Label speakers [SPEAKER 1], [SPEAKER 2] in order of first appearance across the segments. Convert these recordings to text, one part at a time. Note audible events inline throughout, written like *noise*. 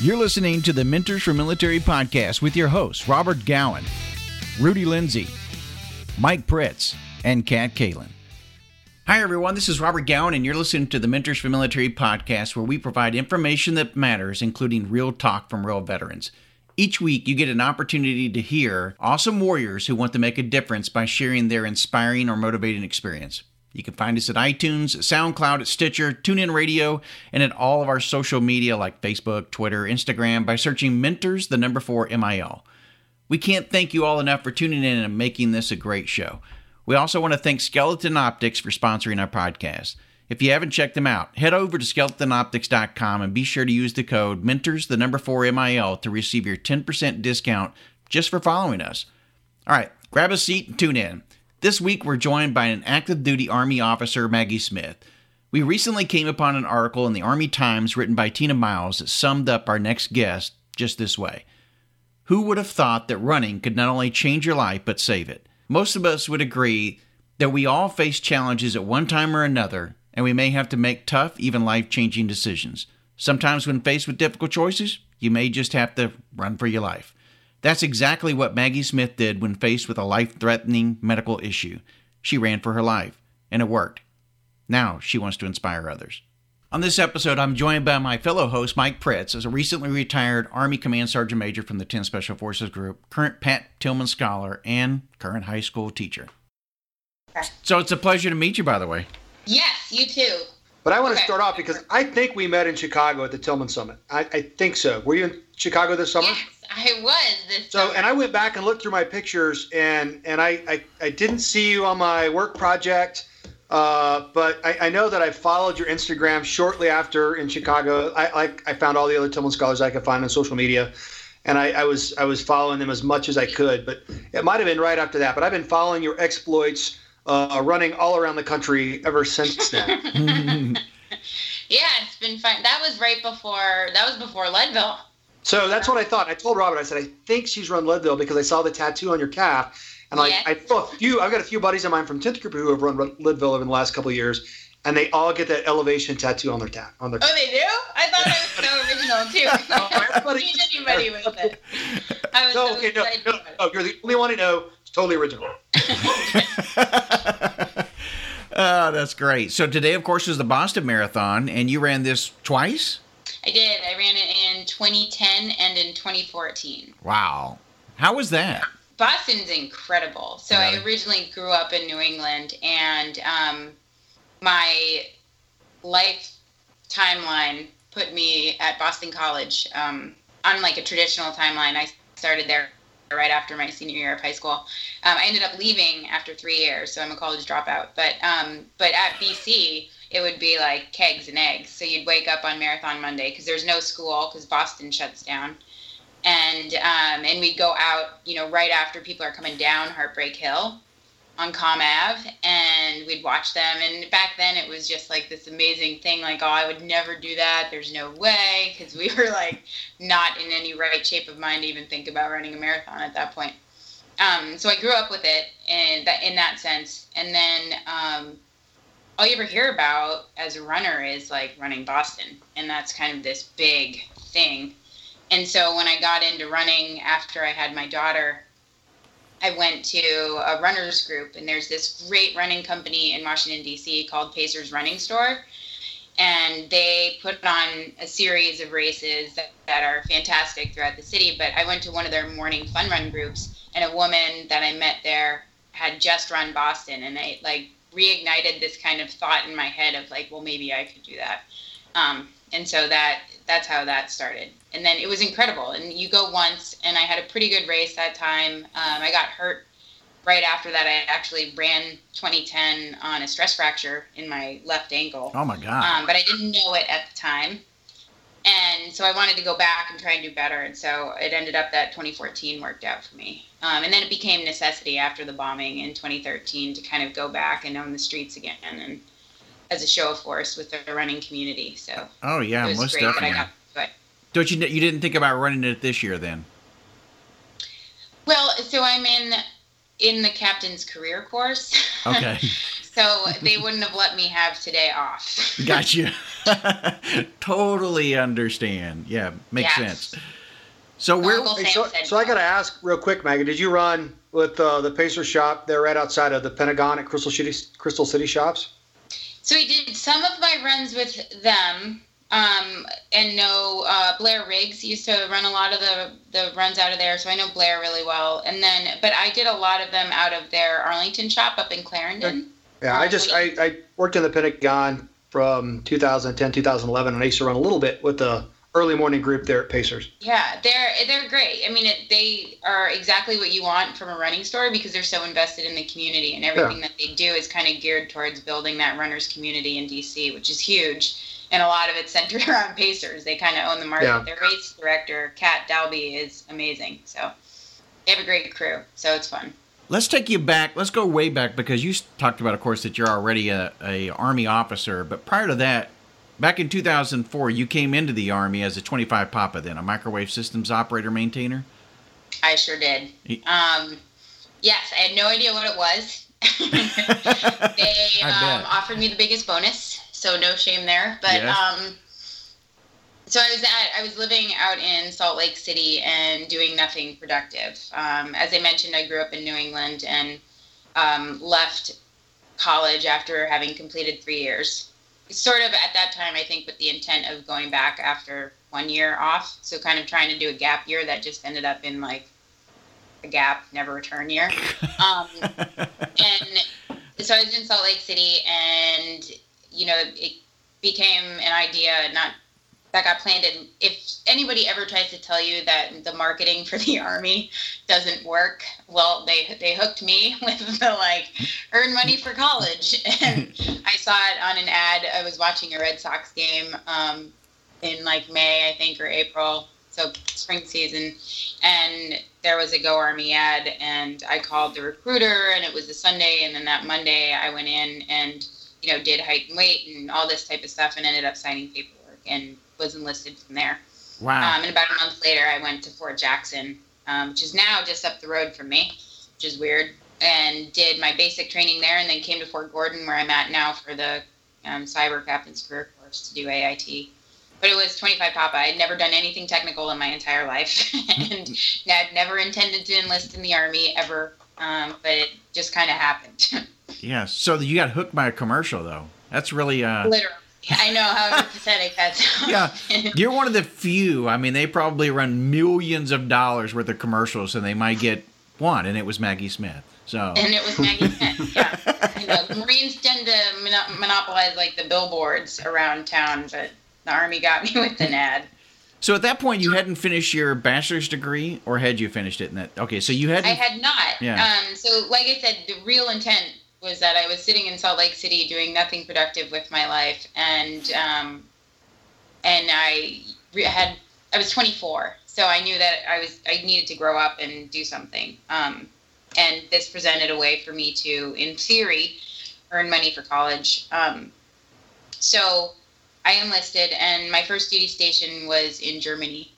[SPEAKER 1] You're listening to the Mentors for Military podcast with your hosts, Robert Gowan, Rudy Lindsay, Mike Pritz, and Kat Kalin. Hi, everyone. This is Robert Gowan, and you're listening to the Mentors for Military podcast, where we provide information that matters, including real talk from real veterans. Each week, you get an opportunity to hear awesome warriors who want to make a difference by sharing their inspiring or motivating experience. You can find us at iTunes, SoundCloud, Stitcher, TuneIn Radio, and at all of our social media like Facebook, Twitter, Instagram by searching Mentors, the number four MIL. We can't thank you all enough for tuning in and making this a great show. We also want to thank Skeleton Optics for sponsoring our podcast. If you haven't checked them out, head over to skeletonoptics.com and be sure to use the code Mentors, the number four MIL, to receive your 10% discount just for following us. All right, grab a seat and tune in. This week, we're joined by an active duty Army officer, Maggie Smith. We recently came upon an article in the Army Times written by Tina Miles that summed up our next guest just this way Who would have thought that running could not only change your life, but save it? Most of us would agree that we all face challenges at one time or another, and we may have to make tough, even life changing decisions. Sometimes, when faced with difficult choices, you may just have to run for your life. That's exactly what Maggie Smith did when faced with a life threatening medical issue. She ran for her life, and it worked. Now she wants to inspire others. On this episode, I'm joined by my fellow host, Mike Pritz, as a recently retired Army Command Sergeant Major from the 10 Special Forces Group, current Pat Tillman Scholar, and current high school teacher. So it's a pleasure to meet you, by the way.
[SPEAKER 2] Yes, you too.
[SPEAKER 3] But I want to start off because I think we met in Chicago at the Tillman Summit. I, I think so. Were you in Chicago this summer?
[SPEAKER 2] Yes, *laughs* I was this
[SPEAKER 3] So,
[SPEAKER 2] summer.
[SPEAKER 3] and I went back and looked through my pictures, and and I I, I didn't see you on my work project, uh, but I, I know that I followed your Instagram shortly after in Chicago. I like I found all the other Tillman scholars I could find on social media, and I, I was I was following them as much as I could. But it might have been right after that. But I've been following your exploits, uh, running all around the country ever since then. *laughs*
[SPEAKER 2] yeah, it's been fun. That was right before. That was before Leadville.
[SPEAKER 3] So that's what I thought. I told Robert, I said, I think she's run Leadville because I saw the tattoo on your calf. And like,
[SPEAKER 2] Yes.
[SPEAKER 3] I know a few, I've got a few buddies of mine from 10th Group who have run Leadville over the last couple of years, and they all get that elevation tattoo on their tap. On their
[SPEAKER 2] Oh, they do? I thought I was so *laughs* original too.
[SPEAKER 3] Oh, everybody-
[SPEAKER 2] Teach anybody with it. I was
[SPEAKER 3] no,
[SPEAKER 2] so
[SPEAKER 3] okay, no,
[SPEAKER 2] excited
[SPEAKER 3] no,
[SPEAKER 2] about
[SPEAKER 3] no, you're the only one I know. It's totally original.
[SPEAKER 1] oh, *laughs* *laughs* that's great. So today, of course, is the Boston Marathon, and you ran this twice?
[SPEAKER 2] I did. I ran it in 2010 and in 2014.
[SPEAKER 1] Wow. How was that?
[SPEAKER 2] Boston's incredible. So
[SPEAKER 1] Really?
[SPEAKER 2] I originally grew up in New England, and um, my life timeline put me at Boston College um, on like a traditional timeline. I started there right after my senior year of high school. Um, I ended up leaving after three years, so I'm a college dropout. But um, but at BC, it would be like kegs and eggs. So you'd wake up on Marathon Monday because there's no school because Boston shuts down and um, and we'd go out, you know, right after people are coming down Heartbreak Hill on Com Ave, and we'd watch them. And back then, it was just like this amazing thing. Like, oh, I would never do that. There's no way, because we *laughs* were like not in any right shape of mind to even think about running a marathon at that point. Um, so I grew up with it in that in that sense, and then. Um, all you ever hear about as a runner is like running Boston, and that's kind of this big thing. And so when I got into running after I had my daughter, I went to a runners group, and there's this great running company in Washington, D.C. called Pacers Running Store. And they put on a series of races that, that are fantastic throughout the city. But I went to one of their morning fun run groups, and a woman that I met there had just run Boston, and I like reignited this kind of thought in my head of like, well, maybe I could do that. Um, and so that that's how that started. And then it was incredible. And you go once, and I had a pretty good race that time. Um, I got hurt right after that. I actually ran 2010 on a stress fracture in my left ankle.
[SPEAKER 1] Oh my God.
[SPEAKER 2] Um, but I didn't know it at the time. And so I wanted to go back and try and do better. And so it ended up that 2014 worked out for me. Um, and then it became necessity after the bombing in 2013 to kind of go back and own the streets again and as a show of force with the running community. So
[SPEAKER 1] oh yeah,
[SPEAKER 2] it was
[SPEAKER 1] most
[SPEAKER 2] great that I
[SPEAKER 1] definitely.
[SPEAKER 2] got to do it.
[SPEAKER 1] Don't you? You didn't think about running it this year then?
[SPEAKER 2] Well, so I'm in in the captain's career course.
[SPEAKER 1] Okay. *laughs*
[SPEAKER 2] so So they wouldn't have let me have today off. *laughs*
[SPEAKER 1] gotcha. *laughs* totally understand. Yeah, makes
[SPEAKER 2] Yes.
[SPEAKER 1] sense. So where?
[SPEAKER 2] Uncle
[SPEAKER 3] Hey, so, so I got to ask real quick, Maggie. Did you run with uh, the Pacer shop? They're right outside of the Pentagon at Crystal City, Crystal City Shops.
[SPEAKER 2] So I did some of my runs with them. Um, and know uh, Blair Riggs used to run a lot of the, the runs out of there, so I know Blair really well. And then, but I did a lot of them out of their Arlington shop up in Clarendon.
[SPEAKER 3] Yeah, I just I, I worked in the Pentagon from 2010 2011, and I used to run a little bit with the early morning group there at Pacers.
[SPEAKER 2] Yeah, they're they're great. I mean, it, they are exactly what you want from a running store because they're so invested in the community and everything that they do is kind of geared towards building that runners community in DC, which is huge. And a lot of it's centered *laughs* around Pacers. They kind of own the market.
[SPEAKER 3] Yeah.
[SPEAKER 2] Their race director, Kat Dalby, is amazing. So they have a great crew. So it's fun.
[SPEAKER 1] Let's take you back. Let's go way back because you talked about, of course, that you're already a, a army officer. But prior to that, back in 2004, you came into the army as a 25 Papa, then a microwave systems operator maintainer.
[SPEAKER 2] I sure did. Um, yes, I had no idea what it was. *laughs* *laughs* they um, offered me the biggest bonus, so no shame there. But
[SPEAKER 1] Yes.
[SPEAKER 2] um, so I was at I was living out in Salt Lake City and doing nothing productive. Um, as I mentioned, I grew up in New England and um, left college after having completed three years. Sort of at that time, I think, with the intent of going back after one year off. So kind of trying to do a gap year that just ended up in like a gap, never return year. *laughs* Um, and so I was in Salt Lake City, and you know, it became an idea not that got planted. If anybody ever tries to tell you that the marketing for the army doesn't work, well, they they hooked me *laughs* with the like earn money for college, *laughs* and I saw it on an ad. I was watching a Red Sox game um, in like May, I think, or April, so spring season, and there was a Go Army ad, and I called the recruiter, and it was a Sunday, and then that Monday I went in and you know did height and weight and all this type of stuff, and ended up signing paperwork. And was enlisted from there.
[SPEAKER 1] Wow.
[SPEAKER 2] Um, and about a month later, I went to Fort Jackson, um, which is now just up the road from me, which is weird, and did my basic training there, and then came to Fort Gordon, where I'm at now for the um, Cyber Captain's Career Course to do AIT. But it was 25 Papa. I'd never done anything technical in my entire life, *laughs* and *laughs* had never intended to enlist in the Army ever. Um, but it just kind of happened. *laughs*
[SPEAKER 1] yeah. So you got hooked by a commercial, though. That's really. Uh,
[SPEAKER 2] Literally. *laughs* I know how pathetic that sounds.
[SPEAKER 1] yeah. You're one of the few. I mean, they probably run millions of dollars worth of commercials, and they might get one, and it was Maggie Smith. So.
[SPEAKER 2] And it was Maggie Smith. Yeah. Know, Marines tend to mono- monopolize like the billboards around town, but the Army got me *laughs* with an ad.
[SPEAKER 1] So at that point, you hadn't finished your bachelor's degree, or had you finished it? In that okay, so you hadn't.
[SPEAKER 2] I had not.
[SPEAKER 1] Yeah.
[SPEAKER 2] Um, so, like I said, the real intent was that I was sitting in Salt Lake City doing nothing productive with my life, and um, and I had I was 24, so I knew that I was I needed to grow up and do something. Um, and this presented a way for me to, in theory, earn money for college. Um, so I enlisted, and my first duty station was in Germany,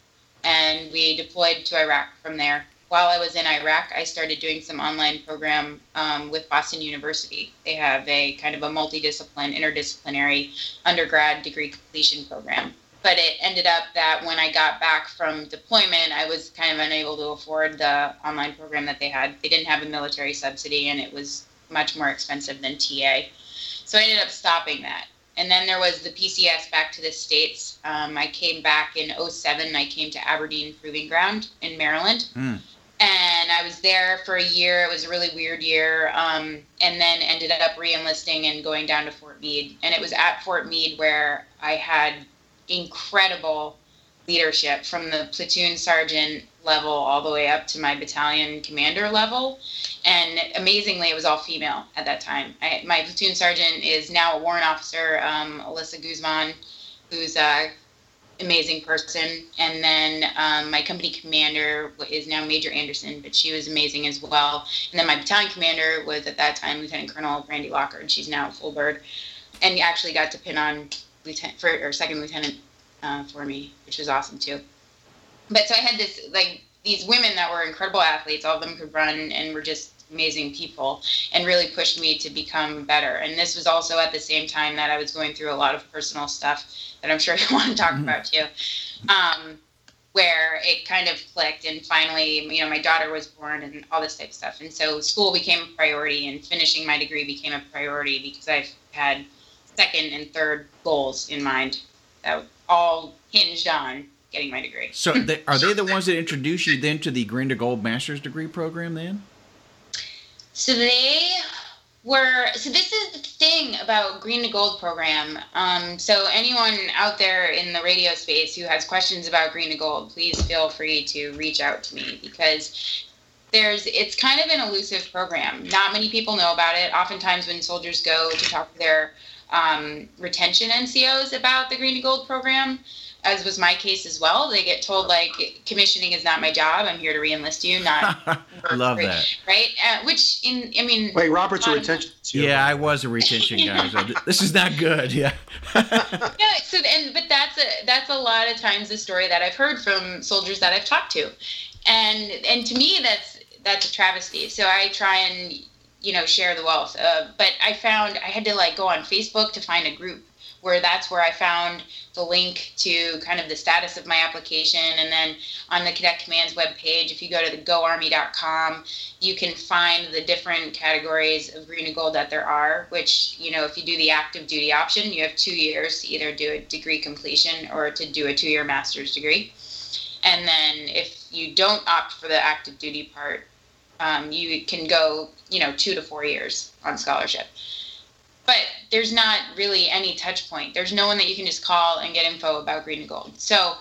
[SPEAKER 2] and we deployed to Iraq from there. While I was in Iraq, I started doing some online program um, with Boston University. They have a kind of a multidiscipline, interdisciplinary undergrad degree completion program. But it ended up that when I got back from deployment, I was kind of unable to afford the online program that they had. They didn't have a military subsidy, and it was much more expensive than TA. So I ended up stopping that. And then there was the PCS back to the States. Um, I came back in 07. I came to Aberdeen Proving Ground in Maryland.
[SPEAKER 1] Mm.
[SPEAKER 2] And I was there for a year. It was a really weird year. Um, and then ended up re enlisting and going down to Fort Meade. And it was at Fort Meade where I had incredible leadership from the platoon sergeant level all the way up to my battalion commander level. And amazingly, it was all female at that time. I, my platoon sergeant is now a warrant officer, um, Alyssa Guzman, who's a amazing person. And then um, my company commander is now Major Anderson, but she was amazing as well. And then my battalion commander was at that time Lieutenant Colonel Brandy Locker, and she's now full bird. And actually got to pin on lieutenant for, or second lieutenant uh, for me, which was awesome too. But so I had this like these women that were incredible athletes. All of them could run and were just amazing people and really pushed me to become better. And this was also at the same time that I was going through a lot of personal stuff that I'm sure *laughs* you want to talk mm-hmm. about too. Um, where it kind of clicked and finally you know my daughter was born and all this type of stuff and so school became a priority and finishing my degree became a priority because i've had second and third goals in mind that all hinged on getting my degree
[SPEAKER 1] so *laughs* they, are they the ones that introduced you then to the green to gold master's degree program then
[SPEAKER 2] so they were so this is the thing about green to gold program. Um, so anyone out there in the radio space who has questions about green to gold please feel free to reach out to me because there's it's kind of an elusive program. Not many people know about it. Oftentimes when soldiers go to talk to their um, retention ncos about the green to gold program as was my case as well. They get told like commissioning is not my job. I'm here to reenlist you, not *laughs*
[SPEAKER 1] love that.
[SPEAKER 2] Right? Uh, which in I mean,
[SPEAKER 3] wait, Robert's um, a retention.
[SPEAKER 1] Yeah, I was a retention *laughs* guy. So this is not good. Yeah. *laughs*
[SPEAKER 2] yeah. So and but that's a that's a lot of times the story that I've heard from soldiers that I've talked to, and and to me that's that's a travesty. So I try and you know share the wealth. Uh, but I found I had to like go on Facebook to find a group where that's where I found the link to kind of the status of my application. And then on the Cadet Command's webpage, if you go to the goarmy.com, you can find the different categories of green and gold that there are, which, you know, if you do the active duty option, you have two years to either do a degree completion or to do a two year master's degree. And then if you don't opt for the active duty part, um, you can go, you know, two to four years on scholarship but there's not really any touch point. There's no one that you can just call and get info about green and gold. So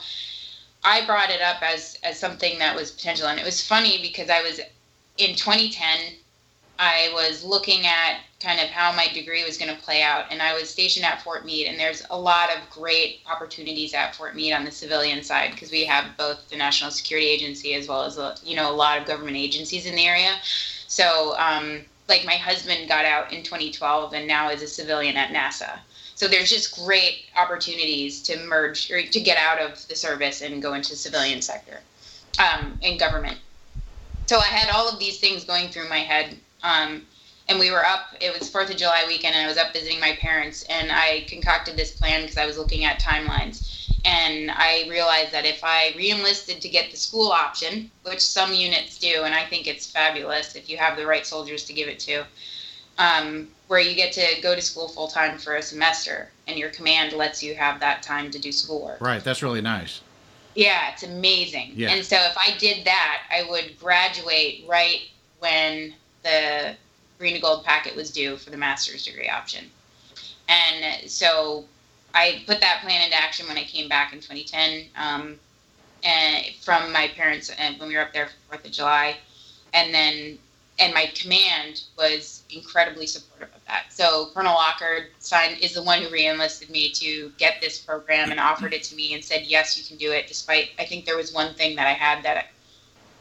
[SPEAKER 2] I brought it up as as something that was potential, and it was funny because I was in 2010. I was looking at kind of how my degree was going to play out, and I was stationed at Fort Meade, and there's a lot of great opportunities at Fort Meade on the civilian side because we have both the National Security Agency as well as you know a lot of government agencies in the area. So um, like my husband got out in 2012 and now is a civilian at NASA. So there's just great opportunities to merge or to get out of the service and go into the civilian sector um, in government. So I had all of these things going through my head. Um, and we were up, it was 4th of July weekend, and I was up visiting my parents. And I concocted this plan because I was looking at timelines and I realized that if I reenlisted to get the school option, which some units do, and I think it's fabulous if you have the right soldiers to give it to, um, where you get to go to school full time for a semester, and your command lets you have that time to do schoolwork.
[SPEAKER 1] Right, that's really nice.
[SPEAKER 2] Yeah, it's amazing. Yeah. And so if I did that, I would graduate right when the green and gold packet was due for the master's degree option. And so I put that plan into action when I came back in 2010 um, and from my parents and when we were up there for Fourth of July, and then and my command was incredibly supportive of that. So Colonel Lockard signed is the one who reenlisted me to get this program and offered it to me and said yes you can do it despite I think there was one thing that I had that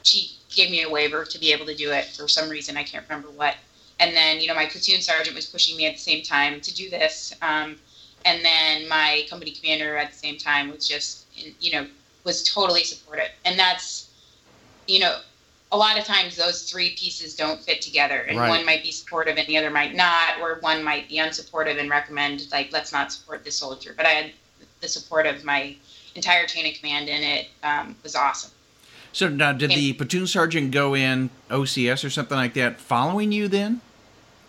[SPEAKER 2] she gave me a waiver to be able to do it for some reason I can't remember what. And then you know my platoon sergeant was pushing me at the same time to do this. Um, and then my company commander at the same time was just you know was totally supportive. And that's you know a lot of times those three pieces don't fit together. And right. one might be supportive and the other might not or one might be unsupportive and recommend like let's not support this soldier. But i had the support of my entire chain of command and it um, was awesome.
[SPEAKER 1] So now did and, the platoon sergeant go in ocs or something like that following you then?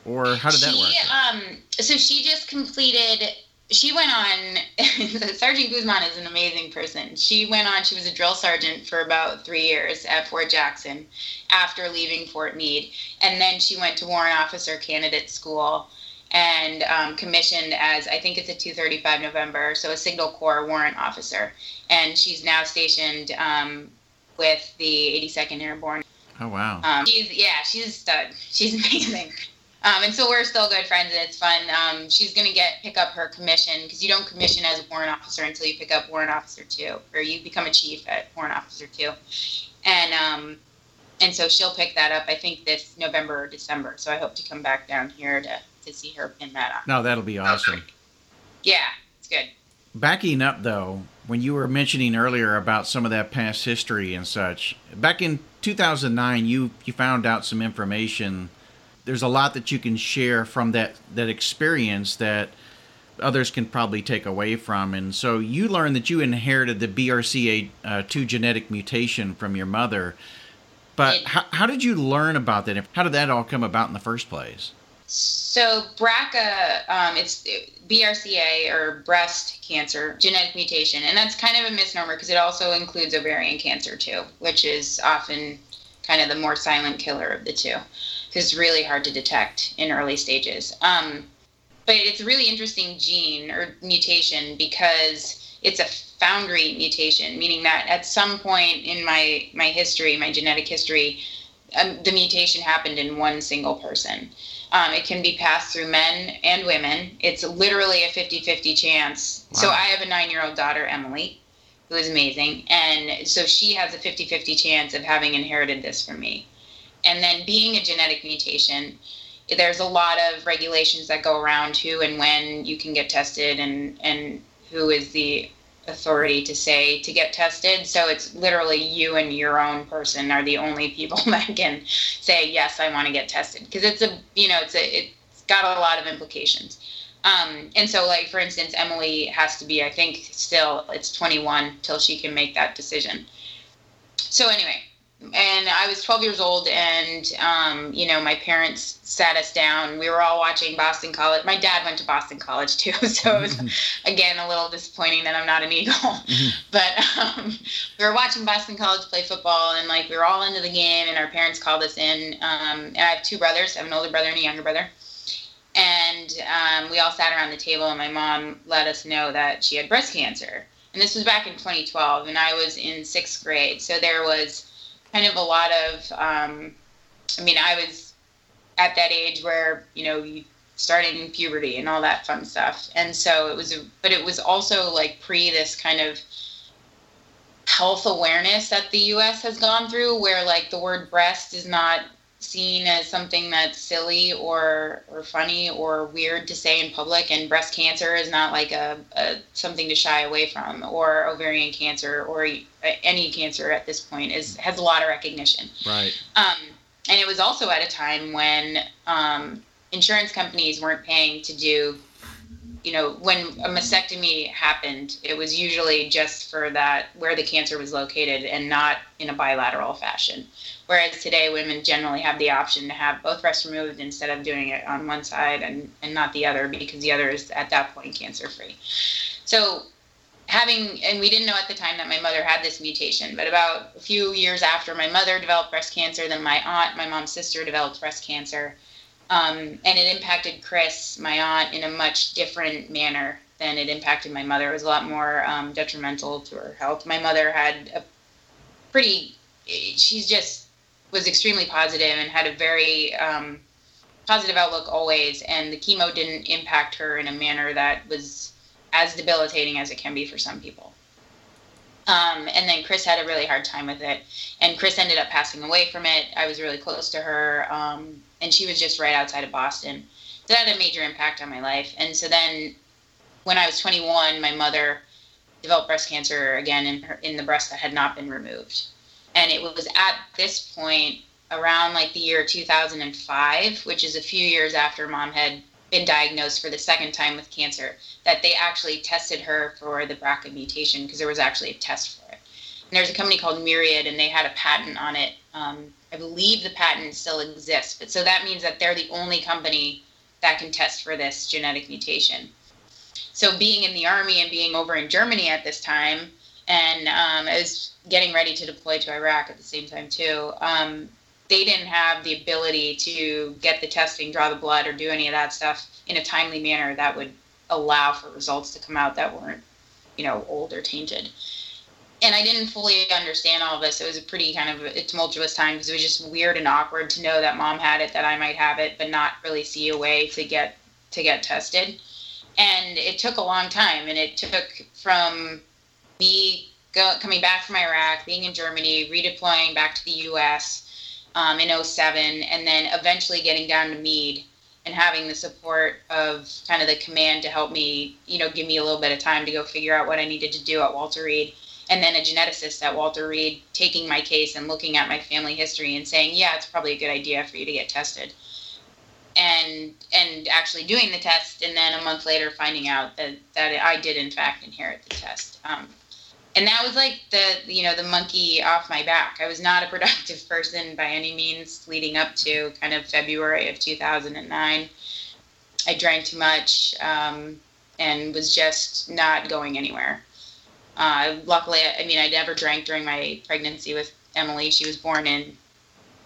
[SPEAKER 1] Or how did that
[SPEAKER 2] she,
[SPEAKER 1] work?
[SPEAKER 2] um, so she just completed she went on *laughs* sergeant guzman is an amazing person. She went on she was a drill sergeant for about three years at fort jackson after leaving fort meade. And then she went to warrant officer candidate school and um, commissioned as i think it's a 235 november so a signal corps warrant officer. And she's now stationed um, with the 82nd airborne.
[SPEAKER 1] Oh wow.
[SPEAKER 2] Um, she's yeah she's a stud. She's *laughs* amazing um, and so we're still good friends, and it's fun. Um, she's gonna get pick up her commission because you don't commission as a warrant officer until you pick up warrant officer two, or you become a chief at warrant officer two, and um, and so she'll pick that up. I think this November or December. So I hope to come back down here to to see her pin that up.
[SPEAKER 1] No, that'll be awesome.
[SPEAKER 2] Yeah, it's good.
[SPEAKER 1] Backing up though, when you were mentioning earlier about some of that past history and such, back in 2009, you you found out some information. There's a lot that you can share from that that experience that others can probably take away from. And so you learned that you inherited the BRCA2 uh, genetic mutation from your mother. But how, how did you learn about that? How did that all come about in the first place?
[SPEAKER 2] So BRCA, um, it's BRCA or breast cancer genetic mutation, and that's kind of a misnomer because it also includes ovarian cancer too, which is often kind of the more silent killer of the two, because it's really hard to detect in early stages. Um, but it's a really interesting gene or mutation because it's a founder mutation, meaning that at some point in my my history, my genetic history, um, the mutation happened in one single person. Um, it can be passed through men and women. It's literally a 50 50 chance. Wow. So I have a nine year old daughter, Emily, who is amazing. And so she has a 50 50 chance of having inherited this from me. And then being a genetic mutation, there's a lot of regulations that go around who and when you can get tested and, and who is the authority to say to get tested. So it's literally you and your own person are the only people *laughs* that can say yes, I want to get tested because it's a you know it's a it's got a lot of implications. Um, and so like for instance, Emily has to be I think still it's 21 till she can make that decision. So anyway, and I was 12 years old, and um, you know, my parents sat us down. We were all watching Boston College. My dad went to Boston College too, *laughs* so it was mm-hmm. again a little disappointing that I'm not an Eagle. Mm-hmm. *laughs* But um, we were watching Boston College play football, and like we were all into the game, and our parents called us in. Um, and I have two brothers. I have an older brother and a younger brother. And um, we all sat around the table, and my mom let us know that she had breast cancer. And this was back in 2012, and I was in sixth grade. So there was kind of a lot of um, i mean i was at that age where you know you starting puberty and all that fun stuff. And so it was a, but it was also like pre this kind of health awareness that the us has gone through where like the word breast is not seen as something that's silly or or funny or weird to say in public and breast cancer is not like a, a something to shy away from or ovarian cancer or any cancer at this point is has a lot of recognition.
[SPEAKER 1] Right.
[SPEAKER 2] Um, and it was also at a time when um, insurance companies weren't paying to do you know, when a mastectomy happened, it was usually just for that where the cancer was located and not in a bilateral fashion. Whereas today, women generally have the option to have both breasts removed instead of doing it on one side and, and not the other because the other is at that point cancer free. So, having, and we didn't know at the time that my mother had this mutation, but about a few years after my mother developed breast cancer, then my aunt, my mom's sister, developed breast cancer um, and it impacted Chris, my aunt, in a much different manner than it impacted my mother. It was a lot more um, detrimental to her health. My mother had a pretty, she's just was extremely positive and had a very um, positive outlook always. And the chemo didn't impact her in a manner that was as debilitating as it can be for some people. Um, and then Chris had a really hard time with it, and Chris ended up passing away from it. I was really close to her, um, and she was just right outside of Boston. So that had a major impact on my life. And so then, when I was 21, my mother developed breast cancer again in her in the breast that had not been removed, and it was at this point around like the year 2005, which is a few years after mom had been diagnosed for the second time with cancer that they actually tested her for the BRCA mutation because there was actually a test for it. And there's a company called Myriad, and they had a patent on it. Um, I believe the patent still exists, but so that means that they're the only company that can test for this genetic mutation. So being in the army and being over in Germany at this time, and um, I was getting ready to deploy to Iraq at the same time too. Um, they didn't have the ability to get the testing, draw the blood, or do any of that stuff in a timely manner that would allow for results to come out that weren't, you know, old or tainted. And I didn't fully understand all of this. It was a pretty kind of a tumultuous time because it was just weird and awkward to know that mom had it, that I might have it, but not really see a way to get to get tested. And it took a long time, and it took from me go, coming back from Iraq, being in Germany, redeploying back to the U.S um, in 07, and then eventually getting down to Meade and having the support of kind of the command to help me, you know, give me a little bit of time to go figure out what I needed to do at Walter Reed. And then a geneticist at Walter Reed taking my case and looking at my family history and saying, yeah, it's probably a good idea for you to get tested. And and actually doing the test, and then a month later finding out that, that I did in fact inherit the test. Um, and that was like the you know the monkey off my back. I was not a *laughs* productive person by any means leading up to kind of February of 2009. I drank too much um, and was just not going anywhere. Uh, luckily, I mean, I never drank during my pregnancy with Emily. She was born in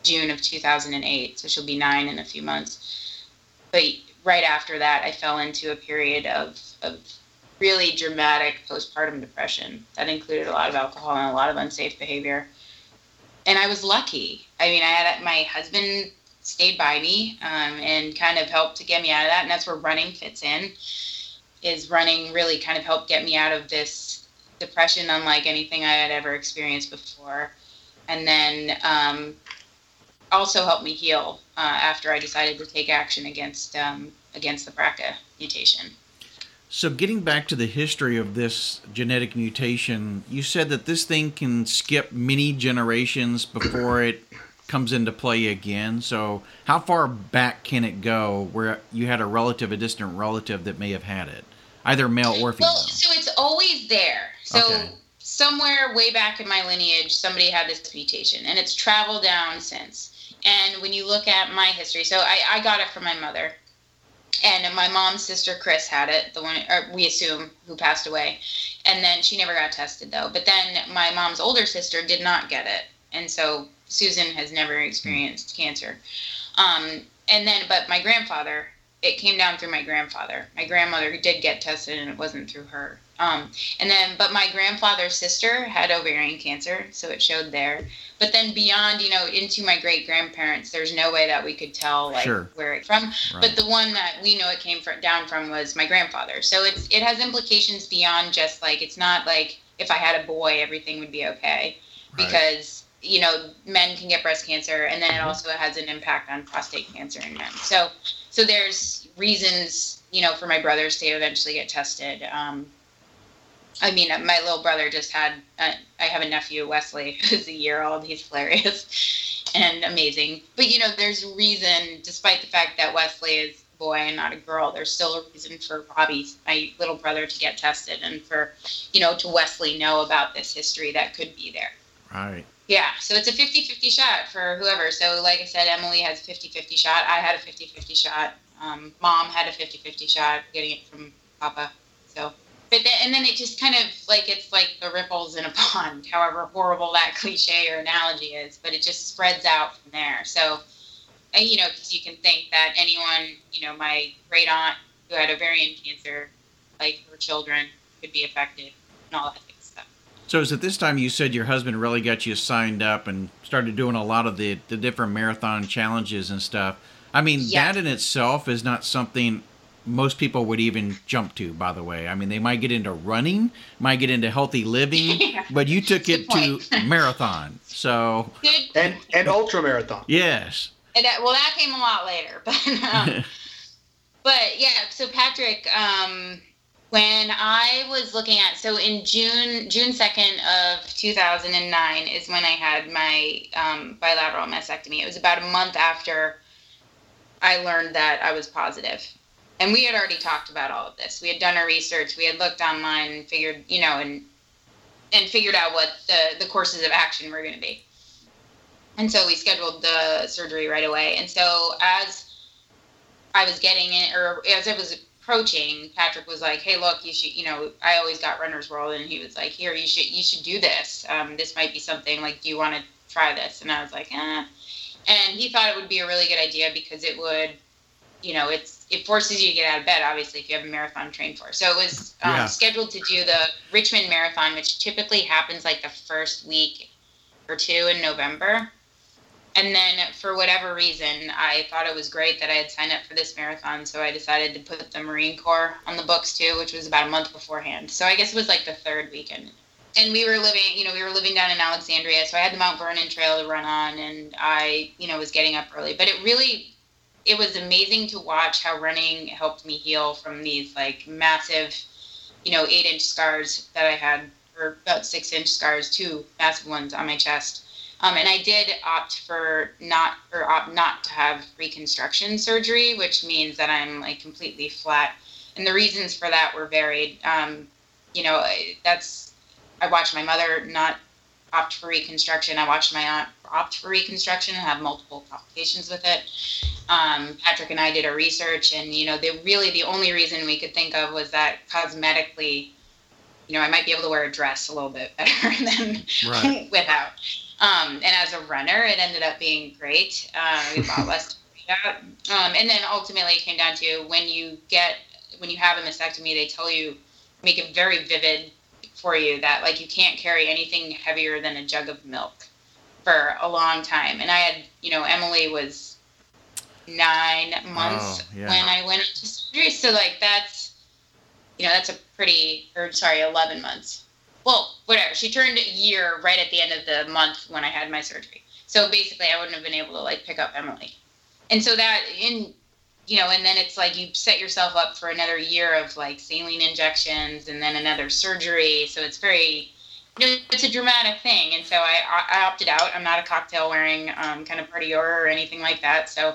[SPEAKER 2] June of 2008, so she'll be nine in a few months. But right after that, I fell into a period of, of really dramatic postpartum depression that included a lot of alcohol and a lot of unsafe behavior. And I was lucky. I mean, I had my husband stayed by me um, and kind of helped to get me out of that. And that's where running fits in. Is running really kind of helped get me out of this depression, unlike anything I had ever experienced before. And then um, also helped me heal uh, after I decided to take action against um, against the BRCA mutation.
[SPEAKER 1] So, getting back to the history of this genetic mutation, you said that this thing can skip many generations before it comes into play again. So, how far back can it go where you had a relative, a distant relative that may have had it, either male or female?
[SPEAKER 2] Well, so it's always there. So, okay. somewhere way back in my lineage, somebody had this mutation, and it's traveled down since. And when you look at my history, so I, I got it from my mother and my mom's sister Chris had it, the one we assume who passed away, and then she never got tested though. But then my mom's older sister did not get it, and so Susan has never experienced cancer. Um, and then, but my grandfather, it came down through my grandfather. My grandmother did get tested, and it wasn't through her. Um, and then, but my grandfather's sister had ovarian cancer, so it showed there. But then beyond, you know, into my great grandparents, there's no way that we could tell like sure. where it's from. Right. But the one that we know it came from, down from was my grandfather. So it's it has implications beyond just like it's not like if I had a boy, everything would be okay, right. because you know men can get breast cancer, and then it mm-hmm. also has an impact on prostate cancer in men. So so there's reasons you know for my brothers to eventually get tested. Um, I mean, my little brother just had. Uh, I have a nephew, Wesley, *laughs* who's a year old. He's hilarious *laughs* and amazing. But you know, there's reason, despite the fact that Wesley is a boy and not a girl, there's still a reason for Robbie, my little brother, to get tested and for you know to Wesley know about this history that could be there.
[SPEAKER 1] Right.
[SPEAKER 2] Yeah, so it's a 50-50 shot for whoever. So like I said, Emily has a 50-50 shot. I had a 50-50 shot. Um, Mom had a 50-50 shot getting it from Papa. So but then, and then it just kind of like it's like the ripples in a *laughs* pond, however horrible that cliche or analogy is, but it just spreads out from there. So, and, you know, because you can think that anyone, you know, my great aunt who had ovarian cancer, like her children could be affected and all that stuff.
[SPEAKER 1] So, is at this time you said your husband really got you signed up and started doing a lot of the, the different marathon challenges and stuff? I mean, that in itself is not something most people would even jump to by the way. I mean they might get into running might get into healthy living *laughs* yeah. but you took it to marathon. So
[SPEAKER 3] and and ultra marathon.
[SPEAKER 1] Yes.
[SPEAKER 2] And that, well that came a lot later *laughs* but um, *laughs* but yeah so patrick um, when i was looking at so in june june 2nd of 2009 is when i had my um, bilateral mastectomy. It was about a month after i learned that i was positive and we had already talked about all of this. We had done our research. We had looked online and figured, you know, and and figured out what the the courses of action were going to be. And so we scheduled the surgery right away. And so as I was getting it, or as it was approaching, Patrick was like, "Hey, look, you should, you know, I always got Runner's World, and he was like, here, you should, you should do this. Um, this might be something. Like, do you want to try this?" And I was like, "Eh." And he thought it would be a really good idea because it would you know, it's it forces you to get out of bed. Obviously, if you have a marathon trained for. So it was um, yeah. scheduled to do the Richmond Marathon, which typically happens like the first week or two in November. And then for whatever reason, I thought it was great that I had signed up for this marathon, so I decided to put the Marine Corps on the books too, which was about a month beforehand. So I guess it was like the third weekend. And we were living, you know, we were living down in Alexandria, so I had the Mount Vernon Trail to run on, and I, you know, was getting up early. But it really it was amazing to watch how running helped me heal from these like massive, you know, eight inch scars that I had, or about six inch scars, two massive ones on my chest. Um, and I did opt for not or opt not to have reconstruction surgery, which means that I'm like completely flat. And the reasons for that were varied. Um, you know, that's I watched my mother not opt for reconstruction. I watched my aunt opt for reconstruction and have multiple complications with it. Um, Patrick and I did our research, and you know, the really the only reason we could think of was that cosmetically, you know, I might be able to wear a dress a little bit *laughs* better than right. *laughs* without. Um, and as a runner, it ended up being great. Uh, we bought less. *laughs* Um, and then ultimately, it came down to when you get when you have a mastectomy, they tell you make it very vivid for you that like you can't carry anything heavier than a jug of milk for a long time. And I had, you know, Emily was nine months oh, yeah. when I went into surgery. So like that's, you know, that's a pretty, or sorry, 11 months. Well, whatever. She turned a year right at the end of the month when I had my surgery. So basically, I wouldn't have been able to like pick up Emily. And so that in you know, and then it's like you set yourself up for another year of like saline injections and then another surgery. So it's very, it's a dramatic thing. And so I, I opted out. I'm not a cocktail wearing um, kind of partier or anything like that. So,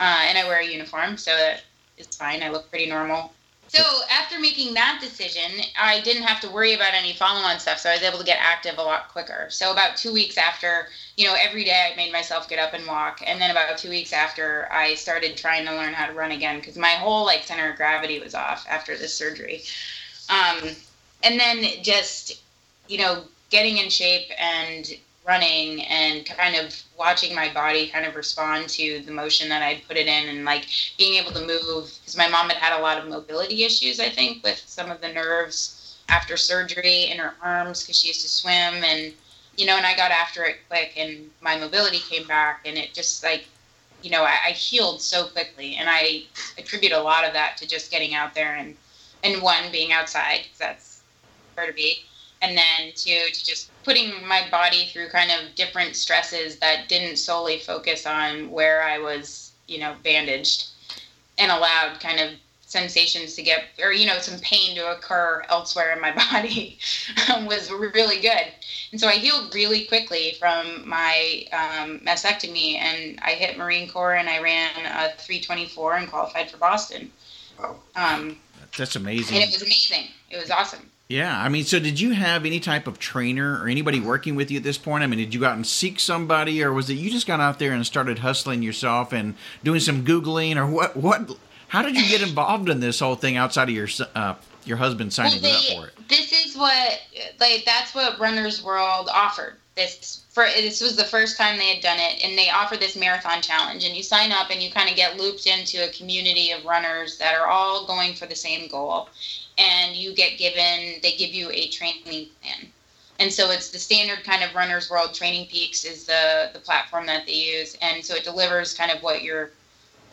[SPEAKER 2] uh, and I wear a uniform, so it's fine. I look pretty normal. So after making that decision, I didn't have to worry about any follow-on stuff. So I was able to get active a lot quicker. So about two weeks after, you know, every day I made myself get up and walk, and then about two weeks after, I started trying to learn how to run again because my whole like center of gravity was off after this surgery. Um, and then just, you know, getting in shape and running and kind of watching my body kind of respond to the motion that I'd put it in and like being able to move because my mom had had a lot of mobility issues I think with some of the nerves after surgery in her arms because she used to swim and you know and I got after it quick and my mobility came back and it just like you know I, I healed so quickly and I attribute a lot of that to just getting out there and and one being outside because that's where to be and then two to just putting my body through kind of different stresses that didn't solely focus on where I was, you know, bandaged and allowed kind of sensations to get or you know some pain to occur elsewhere in my *laughs* body um, was really good. And so i healed really quickly from my um, mastectomy and i hit marine corps and i ran a 324 and qualified for boston.
[SPEAKER 1] Wow. um, that's amazing.
[SPEAKER 2] and it was amazing. It was awesome
[SPEAKER 1] yeah, I mean, so did you have any type of trainer or anybody working with you at this point? I mean, did you go out and seek somebody, or was it you just got out there and started hustling yourself and doing some googling, or what? What? How did you get involved in this whole thing outside of your uh, your husband signing well, they, you up for it?
[SPEAKER 2] This is what like that's what Runner's World offered. This for this was the first time they had done it, and they offered this marathon challenge. And you sign up, and you kind of get looped into a community of runners that are all going for the same goal and you get given they give you a training plan. And so it's the standard kind of runners world training peaks is the the platform that they use. And so it delivers kind of what your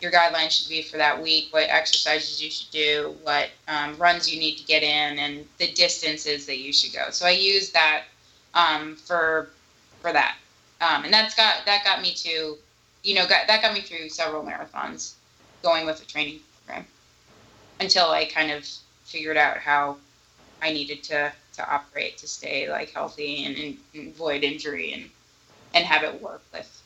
[SPEAKER 2] your guidelines should be for that week what exercises you should do what um, runs you need to get in and the distances that you should go. So i use that um, for for that. Um, and that's got that got me to you know got, that got me through several marathons going with a training program until i kind of figured out how I needed to to operate to stay like healthy and, and avoid injury and and have it work with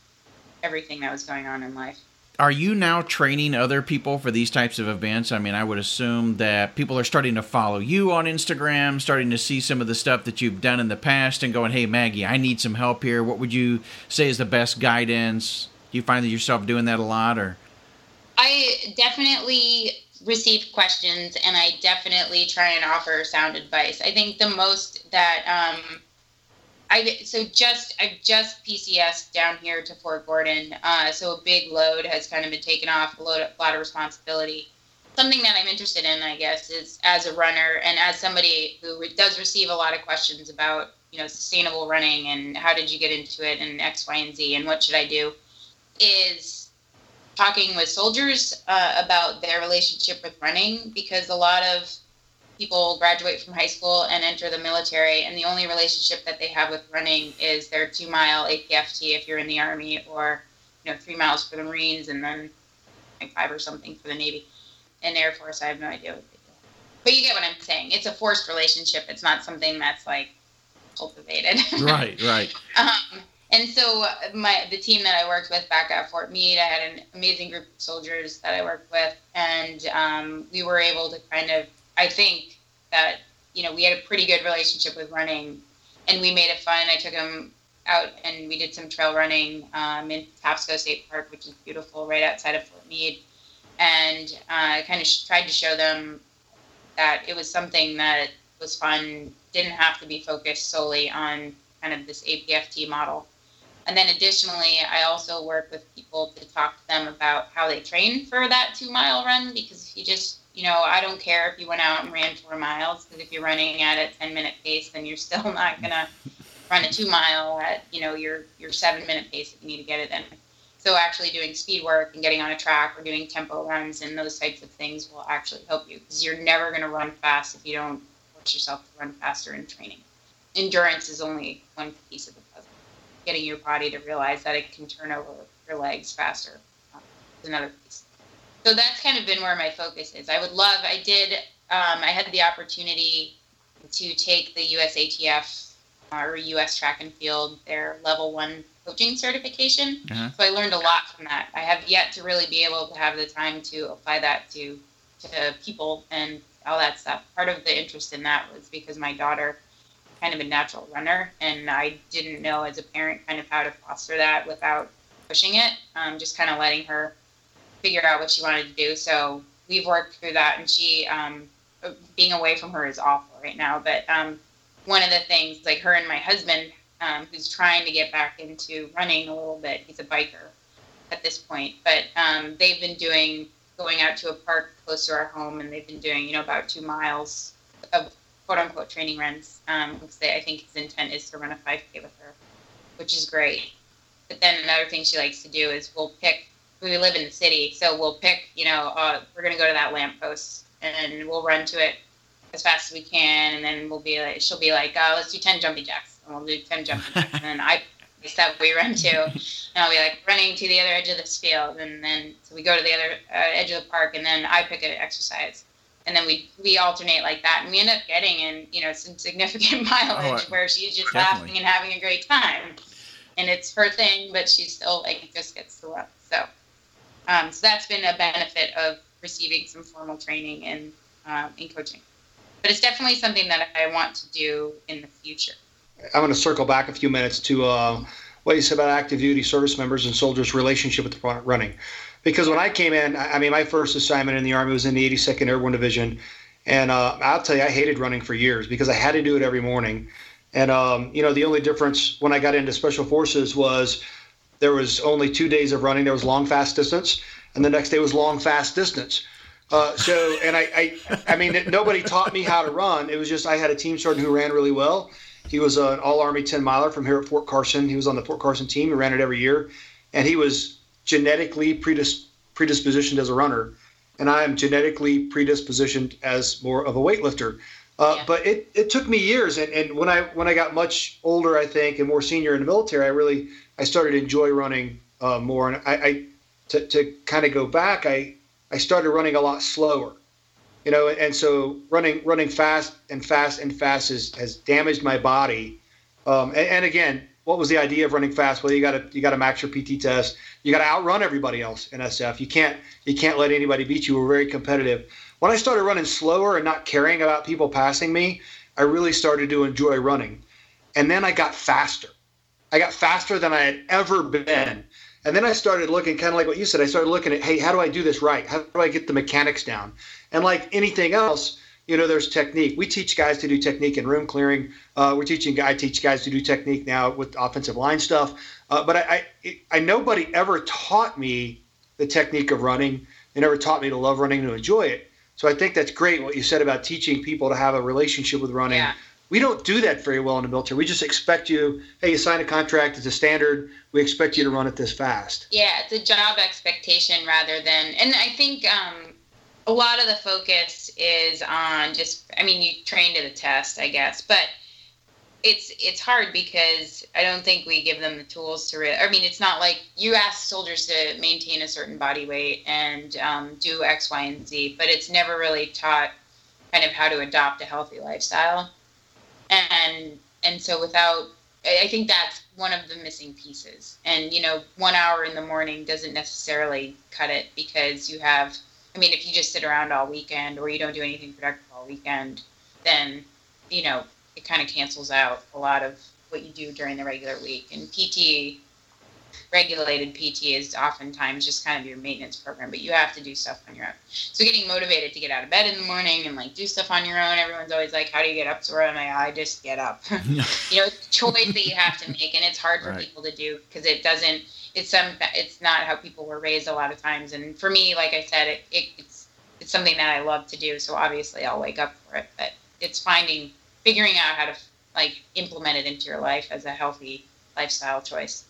[SPEAKER 2] everything that was going on in life.
[SPEAKER 1] Are you now training other people for these types of events? I mean, I would assume that people are starting to follow you on Instagram, starting to see some of the stuff that you've done in the past and going, hey, Maggie, I need some help here. What would you say is the best guidance? Do you find yourself doing that a lot or?
[SPEAKER 2] I definitely receive questions and I definitely try and offer sound advice. I think the most that um, I so just I've just PCS down here to Fort Gordon, uh, so a big load has kind of been taken off, a, load, a lot of responsibility. Something that I'm interested in, I guess, is as a runner and as somebody who does receive a lot of questions about you know sustainable running and how did you get into it and X, Y, and Z and what should I do, is talking with soldiers uh, about their relationship with running because a lot of people graduate from high school and enter the military and the only relationship that they have with running is their two mile apft if you're in the army or you know three miles for the marines and then five or something for the Navy. In Air Force, I have no idea what they do. But you get what I'm saying. It's a forced relationship. It's not something that's like cultivated. *laughs*
[SPEAKER 1] right, right.
[SPEAKER 2] Um, and so my the team that I worked with back at Fort Meade, I had an amazing group of soldiers that I worked with, and um, we were able to kind of, I think that you know we had a pretty good relationship with running, and we made it fun. I took them out and we did some trail running um, in Patapsco State Park, which is beautiful, right outside of Fort Meade, and uh, I kind of sh- tried to show them that it was something that was fun, didn't have to be focused solely on kind of this APFT model. And then additionally, I also work with people to talk to them about how they train for that two mile run because if you just, you know, I don't care if you went out and ran four miles because if you're running at a 10 minute pace, then you're still *laughs* not going to run a two mile at, you know, your, your seven minute pace if you need to get it in. So actually doing speed work and getting on a track or doing tempo runs and those types of things will actually help you because you're never going to run fast if you don't force yourself to run faster in training. Endurance is only one piece of the. Getting your body to realize that it can turn over your legs faster um, is another piece. So that's kind of been where my focus is. I would love, I did, um, I had the opportunity to take the USATF uh, or US Track and Field, their level one coaching certification. Uh-huh. So I learned a lot from that. I have yet to really be able to have the time to apply that to to people and all that stuff. Part of the interest in that was because my daughter kind of a natural runner and I didn't know as a parent kind of how to foster that without pushing it. Um, just kind of letting her figure out what she wanted to do. So we've worked through that and she um, being away from her is awful right now. But um, one of the things like her and my husband um, who's trying to get back into running a little bit. He's a biker at this point, but um, they've been doing going out to a park close to our home, and they've been doing you know about two miles of quote unquote training runs. Um, I think his intent is to run a 5K with her, which is great. But then another thing she likes to do is we'll pick. We live in the city, so we'll pick. You know, uh, we're gonna go to that lamppost and we'll run to it as fast as we can, and then we'll be like, she'll be like, oh, let's do 10 jumping jacks and we'll do 10 jumping jacks. and then I *laughs* that we run to, and I'll be like running to the other edge of this field, and then so we go to the other uh, edge of the park, and then I pick an exercise, and then we we alternate like that, and we end up getting in you know some significant *laughs* mileage oh, where she's just definitely. laughing and having a great time, and it's her thing, but she still like just gets to run. So, um, so that's been a benefit of receiving some formal training and um, in coaching, but it's definitely something that I want to do in the future.
[SPEAKER 3] I'm going to circle back a few minutes to uh, what you said about active duty service members and soldiers' relationship with the running. Because when I came in, I mean, my first assignment in the Army was in the 82nd Airborne Division. And uh, I'll tell you, I hated running for years because I had to do it every morning. And, um, you know, the only difference when I got into Special Forces was there was only two days of running. There was long, fast distance, and the next day was long, fast distance. Uh, so, and I, I, I mean, nobody taught me how to run. It was just I had a team sergeant who ran really well, he was an all Army 10 miler from here at Fort Carson. He was on the Fort Carson team. He ran it every year. And he was genetically predis- predispositioned as a runner. And I am genetically predispositioned as more of a weightlifter. Uh, yeah. But it, it took me years. And, and when I when I got much older, I think, and more senior in the military, I really I started to enjoy running uh, more. And I, I to, to kind of go back, I, I started running a lot slower you know and so running running fast and fast and fast has, has damaged my body um, and, and, again what was the idea of running fast? Well you got to you got to max your pt test. You got to outrun everybody else in sf you can't you can't let anybody beat you. We're very competitive. When i started running slower and not caring about people passing me i really started to enjoy running. And then i got faster. I got faster than i had ever been. And then I started looking kind of like what you said. I started looking at, hey, how do I do this right? How do I get the mechanics down? And like anything else, you know, there's technique. We teach guys to do technique in room clearing. Uh, we're teaching, I teach guys to do technique now with offensive line stuff. Uh, but I, I, I, nobody ever taught me the technique of running. They never taught me to love running, and to enjoy it. So I think that's great what you said about teaching people to have a relationship with running. Yeah. We don't do that very well in the military. We just expect you, hey, you sign a contract, it's a standard. We expect you to run it this fast.
[SPEAKER 2] Yeah, it's a job expectation rather than, and I think um, a lot of the focus is on just, I mean, you train to the test, I guess, but it's it's hard because I don't think we give them the tools to. Re- I mean, it's not like you ask soldiers to maintain a certain body weight and um, do X, Y, and Z, but it's never really taught kind of how to adopt a healthy lifestyle. And and so without, I think that's one of the missing pieces. And you know, one hour in the morning doesn't necessarily cut it because you have. I mean, if you just sit around all weekend or you don't do anything productive all weekend, then you know it kind of cancels out a lot of what you do during the regular week. And PT, regulated PT, is oftentimes just kind of your maintenance program, but you have to do stuff on your own. So getting motivated to get out of bed in the morning and like do stuff on your own, everyone's always like, "How do you get up?" So I'm like, "I just get up." *laughs* *laughs* you know, it's a choice that you have to make, and it's hard for right. people to do because it doesn't. It's some. It's not how people were raised a lot of times, and for me, like I said, it, it it's it's something that I love to do. So obviously, I'll wake up for it, but it's finding figuring out how to like implement it into your life as a healthy lifestyle choice.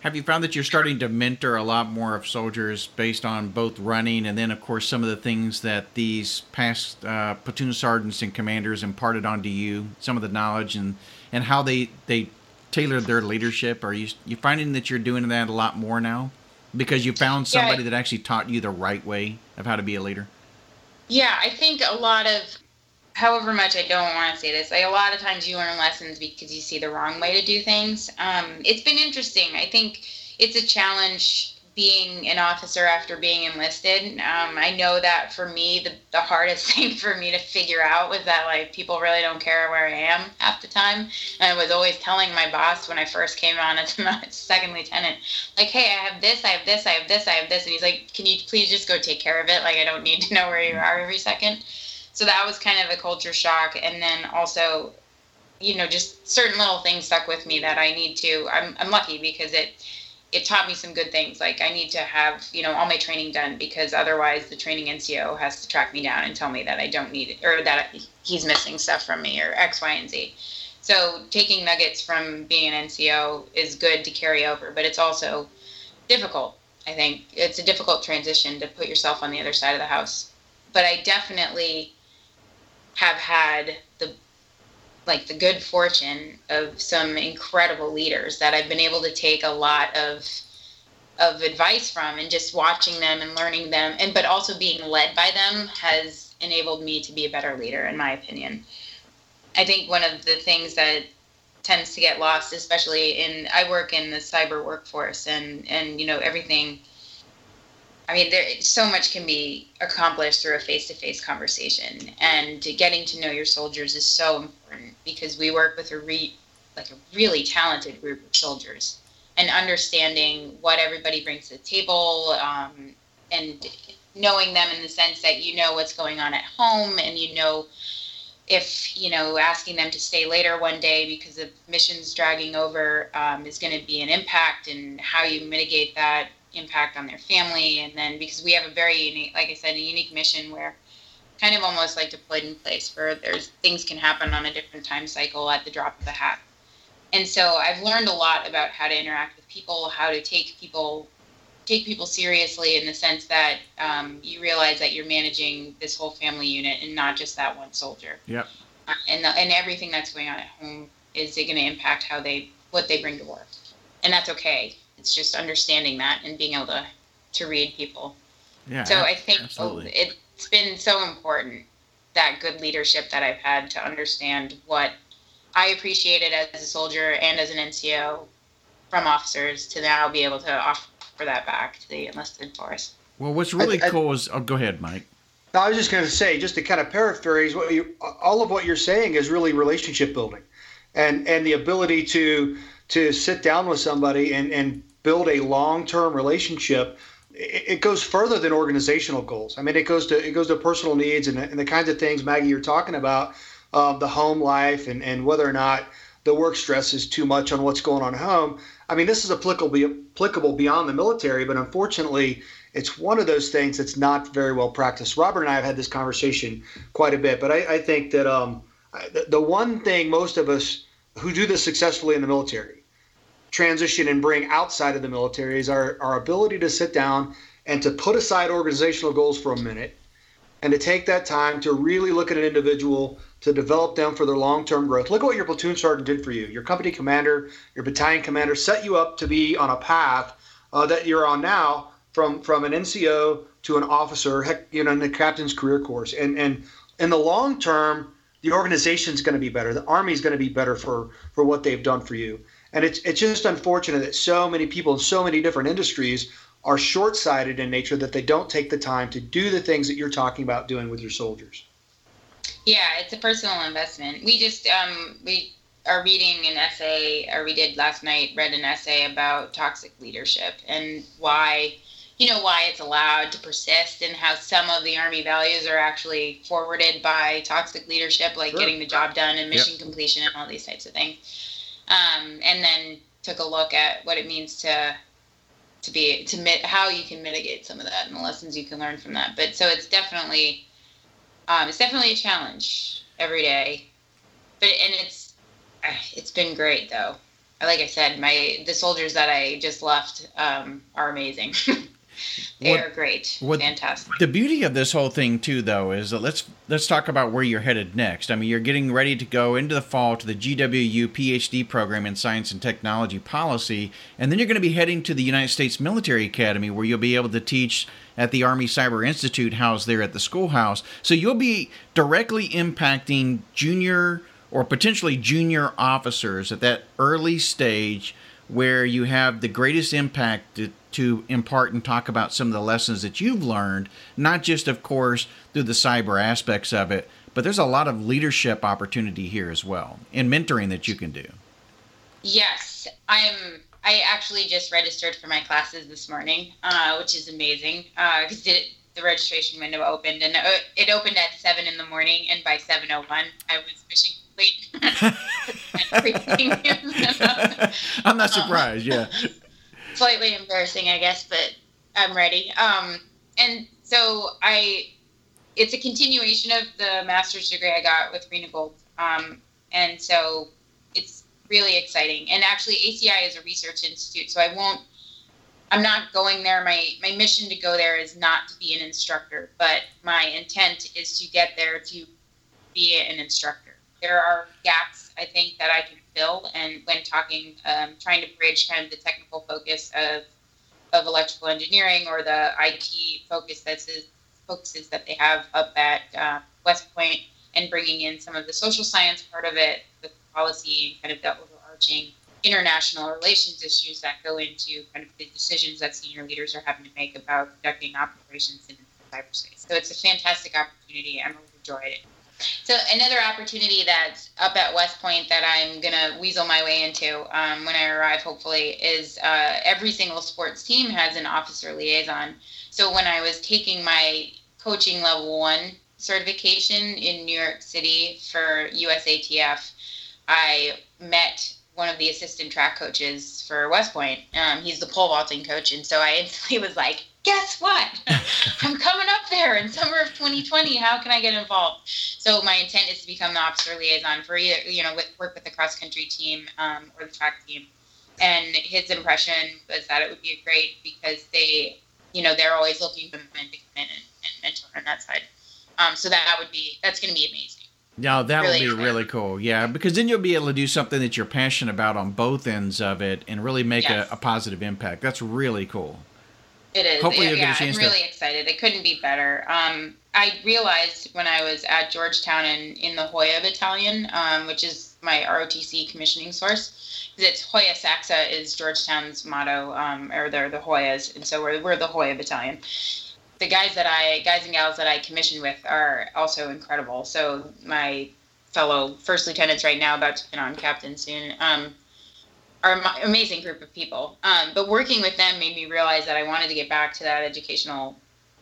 [SPEAKER 1] Have you found that you're starting to mentor a lot more of soldiers based on both running and then, of course, some of the things that these past uh, platoon sergeants and commanders imparted onto you, some of the knowledge and, and how they, they tailored their leadership? Are you you finding that you're doing that a lot more now because you found somebody yeah. that actually taught you the right way of how to be a leader?
[SPEAKER 2] Yeah, I think a lot of however much I don't want to say this, like a lot of times you learn lessons because you see the wrong way to do things. Um, it's been interesting. I think it's a challenge being an officer after being enlisted. Um, I know that for me, the, the hardest *laughs* thing for me to figure out was that like people really don't care where I am half the time. And I was always telling my boss when I first came on as *laughs* second lieutenant, like, hey, I have this, I have this, I have this, I have this. And he's like, can you please just go take care of it? Like, I don't need to know where you are every second so that was kind of a culture shock and then also you know just certain little things stuck with me that i need to i'm, I'm lucky because it it taught me some good things. Like i need to have you know all my training done because otherwise the training nco has to track me down and tell me that i don't need it or that he's missing stuff from me or x y and z. So taking nuggets from being an nco is good to carry over but it's also difficult i think. It's a difficult transition to put yourself on the other side of the house. But i definitely have had like the good fortune of some incredible leaders that I've been able to take a lot of of advice from and just watching them and learning them and but also being led by them has enabled me to be a better leader in my opinion. I think one of the things that tends to get lost especially in I work in the cyber workforce and and you know everything I mean, there so much can be accomplished through a face-to-face conversation, and getting to know your soldiers is so important because we work with a re, like a really talented group of soldiers, and understanding what everybody brings to the table, um, and knowing them in the sense that you know what's going on at home, and you know if you know asking them to stay later one day because the mission's dragging over um, is going to be an impact, and how you mitigate that impact on their family. And then because we have a very unique, like I said, a unique mission where kind of almost like deployed in place where there's things can happen on a different time cycle at the drop of a hat. And so I've learned a lot about how to interact with people, how to take people take people seriously in the sense that um, you realize that you're managing this whole family unit and not just that one soldier.
[SPEAKER 1] Yep.
[SPEAKER 2] Uh, and the, and everything that's going on at home is it going to impact how they what they bring to work, and that's okay it's just understanding that and being able to to read people.
[SPEAKER 1] Yeah.
[SPEAKER 2] So I think absolutely. It's been so important that good leadership that I've had to understand what I appreciated as a soldier and as an NCO from officers to now be able to offer that back to the enlisted force.
[SPEAKER 1] Well, what's really I, I, cool is oh, go ahead, Mike.
[SPEAKER 3] No, I was just going to say, just to kind of paraphrase what you, all of what you're saying is really relationship building, and and the ability to to sit down with somebody and, and build a long-term relationship it, goes further than organizational goals. I mean, it goes to it goes to personal needs and, and the kinds of things Maggie you're talking about, uh, the home life and and whether or not the work stress is too much on what's going on at home. I mean, this is applicable applicable beyond the military, but unfortunately, it's one of those things that's not very well practiced. Robert and I have had this conversation quite a bit, but I, I think that um, the, the one thing most of us who do this successfully in the military transition and bring outside of the military is our, our ability to sit down and to put aside organizational goals for a minute and to take that time to really look at an individual to develop them for their long-term growth. Look at what your platoon sergeant did for you. Your company commander, your battalion commander set you up to be on a path uh, that you're on now from from an NCO to an officer, heck, you know, in the captain's career course. And and in the long term, the organization's going to be better. The army's going to be better for for what they've done for you. And it's it's just unfortunate that so many people in so many different industries are short-sighted in nature that they don't take the time to do the things that you're talking about doing with your soldiers.
[SPEAKER 2] Yeah, it's a personal investment. We just um, we are reading an essay, or we did last night, read an essay about toxic leadership and why, you know, why it's allowed to persist and how some of the Army values are actually forwarded by toxic leadership, like sure. getting the job done and mission yep. completion and all these types of things. Um, and then took a look at what it means to to be to mit, how you can mitigate some of that and the lessons you can learn from that. But so it's definitely um, it's definitely a challenge every day, but and it's it's been great though. Like I said, my the soldiers that I just left um, are amazing. *laughs* they what, are great, what, fantastic.
[SPEAKER 1] The beauty of this whole thing too, though, is that let's let's talk about where you're headed next. I mean, you're getting ready to go into the fall to the GWU PhD program in Science and Technology Policy, and then you're going to be heading to the United States Military Academy, where you'll be able to teach at the Army Cyber Institute housed there at the schoolhouse. So you'll be directly impacting junior or potentially junior officers at that early stage where you have the greatest impact to, impart and talk about some of the lessons that you've learned, not just, of course, through the cyber aspects of it, but there's a lot of leadership opportunity here as well and mentoring that you can do.
[SPEAKER 2] Yes, I'm I actually just registered for my classes this morning, uh, which is amazing because uh, the registration window opened and it opened at seven in the morning, and by seven oh one, I was fishing complete. *laughs* *laughs*
[SPEAKER 1] I'm not surprised. Yeah,
[SPEAKER 2] slightly embarrassing, I guess, but I'm ready. Um, and so I, it's a continuation of the master's degree I got with to Gold. Um, and so it's really exciting. And actually, ACI is a research institute, so I won't. I'm not going there. My my mission to go there is not to be an instructor, but my intent is to get there to be an instructor. There are gaps I think that I can fill, and when talking, um, trying to bridge kind of the technical focus of of electrical engineering or the IT focus that's focuses that they have up at uh, West Point, and bringing in some of the social science part of it, the policy and kind of the overarching international relations issues that go into kind of the decisions that senior leaders are having to make about conducting operations in cyberspace. So it's a fantastic opportunity. I'm overjoyed. So another opportunity that's up at West Point that I'm gonna weasel my way into um, when I arrive, hopefully, is uh, every single sports team has an officer liaison. So when I was taking my coaching level one certification in New York City for USATF, I met one of the assistant track coaches for West Point. Um, he's the pole vaulting coach, and so I instantly *laughs* was like, "Guess what? *laughs* I'm coming up there in summer of 2020. How can I get involved?" So my intent is to become the officer liaison for either, you know, with, work with the cross country team um, or the track team. And his impression was that it would be great because they, you know, they're always looking for men to come in and, and mentor on that side. Um, so that would be that's going to be amazing.
[SPEAKER 1] Yeah, that really would be really cool. Yeah, because then you'll be able to do something that you're passionate about on both ends of it and really make yes. a, a, positive impact. That's really cool.
[SPEAKER 2] It is. Hopefully, you'll yeah, get a chance I'm really excited. It couldn't be better. Um, I realized when I was at Georgetown in, in the Hoya Battalion, um, which is my ROTC commissioning source, because it's Hoya Saxa is Georgetown's motto, um, or they're the Hoyas, and so we're, we're the Hoya Battalion the guys that I guys and gals that I commission with are also incredible. So my fellow first lieutenants right now, about to get on captain soon, um, are an amazing group of people. Um, but working with them made me realize that I wanted to get back to that educational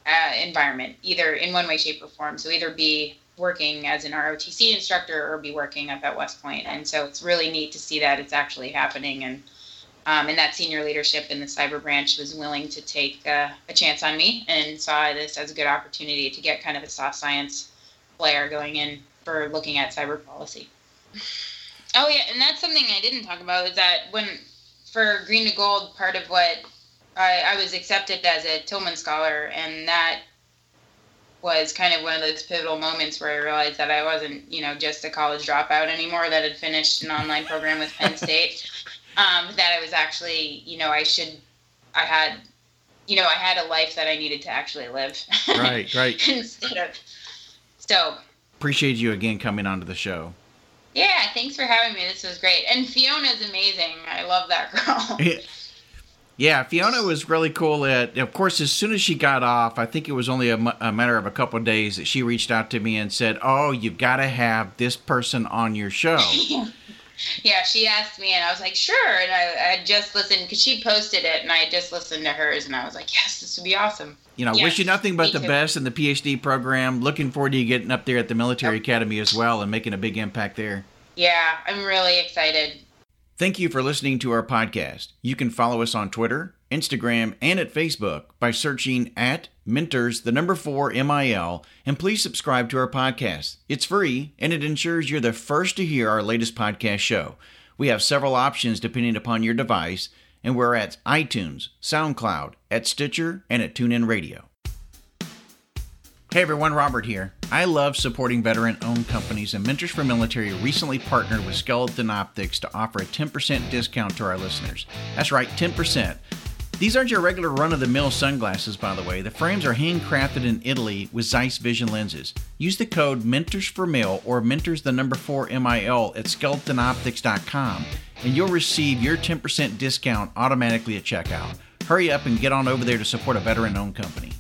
[SPEAKER 2] uh, environment, either in one way, shape, or form. So either be working as an ROTC instructor or be working up at West Point. And so it's really neat to see that it's actually happening and um, and that senior leadership in the cyber branch was willing to take uh, a chance on me and saw this as a good opportunity to get kind of a soft science flair going in for looking at cyber policy. Oh yeah, and that's something I didn't talk about is that when for Green to Gold, part of what I, I was accepted as a Tillman Scholar, and that was kind of one of those pivotal moments where I realized that I wasn't, you know, just a college dropout anymore that had finished an online program with Penn *laughs* State. Um, that I was actually, you know, I should, I had, you know, I had a life that I needed to actually live.
[SPEAKER 1] Right, right. *laughs*
[SPEAKER 2] Instead of, so.
[SPEAKER 1] Appreciate you again coming onto the show.
[SPEAKER 2] Yeah, thanks for having me. This was great. And Fiona's amazing. I love that girl. *laughs*
[SPEAKER 1] Yeah, Fiona was really cool. At of course, as soon as she got off, I think it was only a, a matter of a couple of days that she reached out to me and said, "Oh, you've got to have this person on your show." *laughs*
[SPEAKER 2] yeah, she asked me, and I was like, "Sure." And I, I just listened because she posted it, and I just listened to hers, and I was like, "Yes, this would be awesome."
[SPEAKER 1] You know,
[SPEAKER 2] yes,
[SPEAKER 1] wish you nothing but the
[SPEAKER 2] too.
[SPEAKER 1] best in the PhD program. Looking forward to you getting up there at the military
[SPEAKER 2] yep.
[SPEAKER 1] academy as well and making a big impact there.
[SPEAKER 2] Yeah, I'm really excited.
[SPEAKER 1] Thank you for listening to our podcast. You can follow us on Twitter, Instagram, and at Facebook by searching at Mentors, the number four MIL, and please subscribe to our podcast. It's free and it ensures you're the first to hear our latest podcast show. We have several options depending upon your device, and we're at iTunes, SoundCloud, at Stitcher, and at TuneIn Radio. Hey everyone, Robert here. I love supporting veteran owned companies, and Mentors for Military recently partnered with Skeleton Optics to offer a 10% discount to our listeners. That's right, 10%. These aren't your regular run of the mill sunglasses, by the way. The frames are handcrafted in Italy with Zeiss Vision lenses. Use the code Mentors for Mil or Mentors the number 4 MIL at skeletonoptics.com and you'll receive your 10% discount automatically at checkout. Hurry up and get on over there to support a veteran owned company.